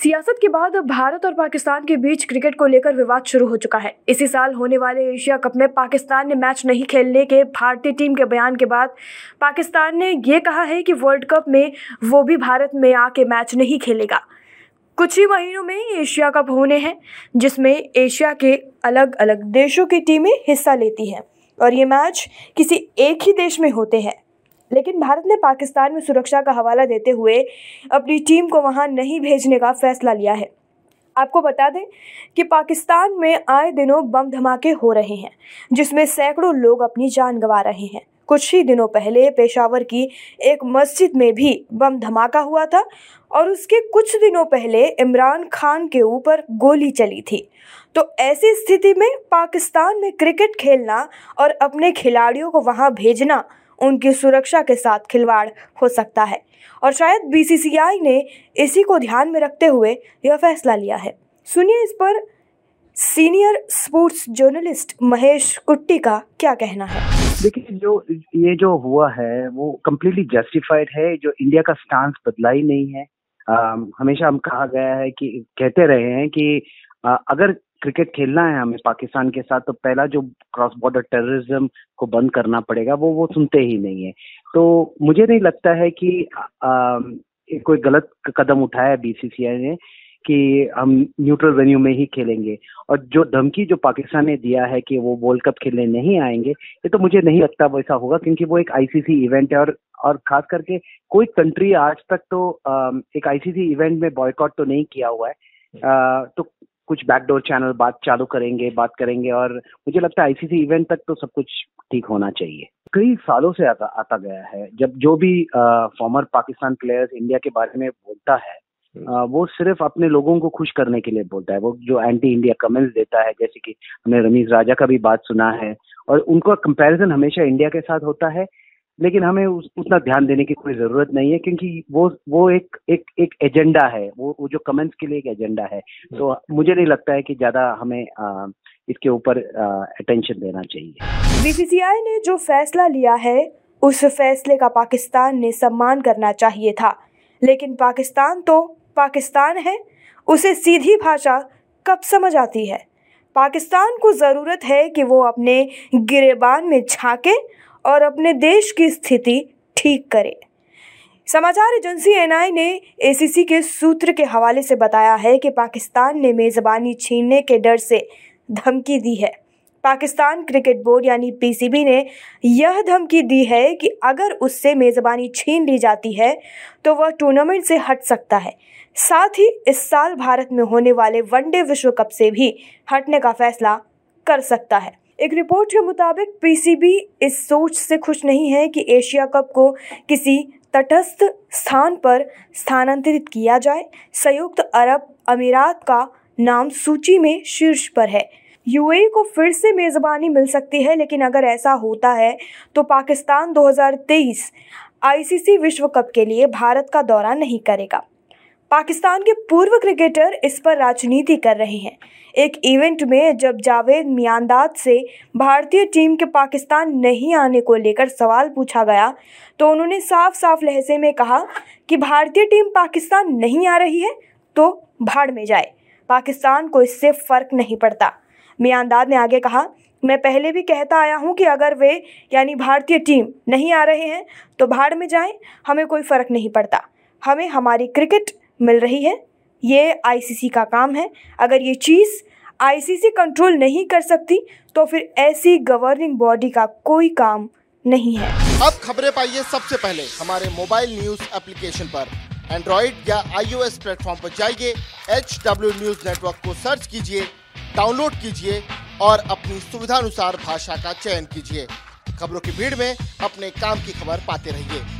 सियासत के बाद अब भारत और पाकिस्तान के बीच क्रिकेट को लेकर विवाद शुरू हो चुका है। इसी साल होने वाले एशिया कप में पाकिस्तान ने मैच नहीं खेलने के भारतीय टीम के बयान के बाद पाकिस्तान ने ये कहा है कि वर्ल्ड कप में वो भी भारत में आके मैच नहीं खेलेगा। कुछ ही महीनों में एशिया कप होने हैं, जिसमें एशिया के अलग अलग देशों की टीमें हिस्सा लेती हैं और ये मैच किसी एक ही देश में होते हैं। लेकिन भारत ने पाकिस्तान में सुरक्षा का हवाला देते हुए अपनी टीम को वहाँ नहीं भेजने का फैसला लिया है। आपको बता दें कि पाकिस्तान में आए दिनों बम धमाके हो रहे हैं, जिसमें सैकड़ों लोग अपनी जान गंवा रहे हैं। कुछ ही दिनों पहले पेशावर की एक मस्जिद में भी बम धमाका हुआ था और उसके कुछ दिनों पहले इमरान खान के ऊपर गोली चली थी। तो ऐसी स्थिति में पाकिस्तान में क्रिकेट खेलना और अपने खिलाड़ियों को वहाँ भेजना उनकी सुरक्षा के साथ खिलवाड़ हो सकता है। और शायद बीसीसीआई ने इसी को ध्यान में रखते हुए यह फैसला लिया है। सुनिए इस पर सीनियर स्पोर्ट्स जर्नलिस्ट महेश कुट्टी का क्या कहना है? देखिए जो ये जो हुआ है वो कम्प्लीटली जस्टिफाइड है। जो इंडिया का स्टांस बदला ही नहीं है। आ, हमेशा हम कहा गया है कि कहते रहे हैं कि आ, अगर क्रिकेट खेलना है हमें पाकिस्तान के साथ तो पहला जो क्रॉस बॉर्डर टेररिज्म को बंद करना पड़ेगा वो वो सुनते ही नहीं है। तो मुझे नहीं लगता है कि आ, कोई गलत कदम उठाया बीसीसीआई ने कि हम न्यूट्रल वेन्यू में ही खेलेंगे। और जो धमकी जो पाकिस्तान ने दिया है कि वो वर्ल्ड कप खेलने नहीं आएँगे ये तो मुझे नहीं लगता वैसा होगा क्योंकि वो एक आईसीसी इवेंट है और और खास करके कोई कंट्री आज तक तो एक आईसीसी इवेंट में बॉयकॉट तो नहीं किया हुआ है। तो कुछ बैकडोर चैनल बात चालू करेंगे बात करेंगे और मुझे लगता है आईसीसी इवेंट तक तो सब कुछ ठीक होना चाहिए। कई सालों से आता आता गया है जब जो भी फॉर्मर पाकिस्तान प्लेयर्स इंडिया के बारे में बोलता है आ, वो सिर्फ़ अपने लोगों को खुश करने के लिए बोलता है। वो जो एंटी इंडिया कमेंट्स देता है जैसे कि हमने रमीज राजा का भी बात सुना है और उनका कंपैरिजन हमेशा इंडिया के साथ होता है। लेकिन हमें उस, उतना ध्यान देने की कोई ज़रूरत नहीं है क्योंकि वो वो एक एक एक एजेंडा है वो वो जो कमेंट्स के लिए एक एजेंडा है। तो मुझे नहीं लगता है कि ज़्यादा हमें आ, इसके ऊपर अटेंशन देना चाहिए। बीसीसीआई ने जो फैसला लिया है उस फैसले का पाकिस्तान ने सम्मान करना चाहिए था। लेकिन पाकिस्तान तो पाकिस्तान है उसे सीधी भाषा कब समझ आती है? पाकिस्तान को ज़रूरत है कि वो अपने गिरेबान में झांके और अपने देश की स्थिति ठीक करे। समाचार एजेंसी एनआई ने एसीसी के सूत्र के हवाले से बताया है कि पाकिस्तान ने मेज़बानी छीनने के डर से धमकी दी है। पाकिस्तान क्रिकेट बोर्ड यानी पीसीबी ने यह धमकी दी है कि अगर उससे मेज़बानी छीन ली जाती है तो वह टूर्नामेंट से हट सकता है। साथ ही इस साल भारत में होने वाले वनडे विश्व कप से भी हटने का फैसला कर सकता है। एक रिपोर्ट के मुताबिक, पीसीबी इस सोच से खुश नहीं है कि एशिया कप को किसी तटस्थ स्थान पर स्थानांतरित किया जाए। संयुक्त अरब अमीरात का नाम सूची में शीर्ष पर है। यूएई को फिर से मेज़बानी मिल सकती है, लेकिन अगर ऐसा होता है तो पाकिस्तान 2023 आईसीसी विश्व कप के लिए भारत का दौरा नहीं करेगा। पाकिस्तान के पूर्व क्रिकेटर इस पर राजनीति कर रहे हैं। एक इवेंट में जब जावेद मियांदाद से भारतीय टीम के पाकिस्तान नहीं आने को लेकर सवाल पूछा गया तो उन्होंने साफ़ साफ़ लहजे में कहा कि भारतीय टीम पाकिस्तान नहीं आ रही है तो भाड़ में जाए। पाकिस्तान को इससे फ़र्क नहीं पड़ता। मियांदाद ने आगे कहा, मैं पहले भी कहता आया हूँ कि अगर वे, यानी भारतीय टीम, नहीं आ रहे हैं तो भाड़ में जाएँ, हमें कोई फ़र्क नहीं पड़ता। हमें हमारी क्रिकेट मिल रही है। ये आईसीसी का काम है। अगर ये चीज़ आईसीसी कंट्रोल नहीं कर सकती तो फिर ऐसी गवर्निंग बॉडी का कोई काम नहीं है। अब खबरें पाइए सबसे पहले। हमारे मोबाइल न्यूज़ एप्लीकेशन पर। एंड्रॉइड या आईओएस प्लेटफॉर्म पर जाइए एच डब्ल्यू न्यूज़ नेटवर्क को सर्च कीजिए डाउनलोड कीजिए और अपनी सुविधानुसार भाषा का चयन कीजिए। खबरों की भीड़ में अपने काम की खबर पाते रहिए।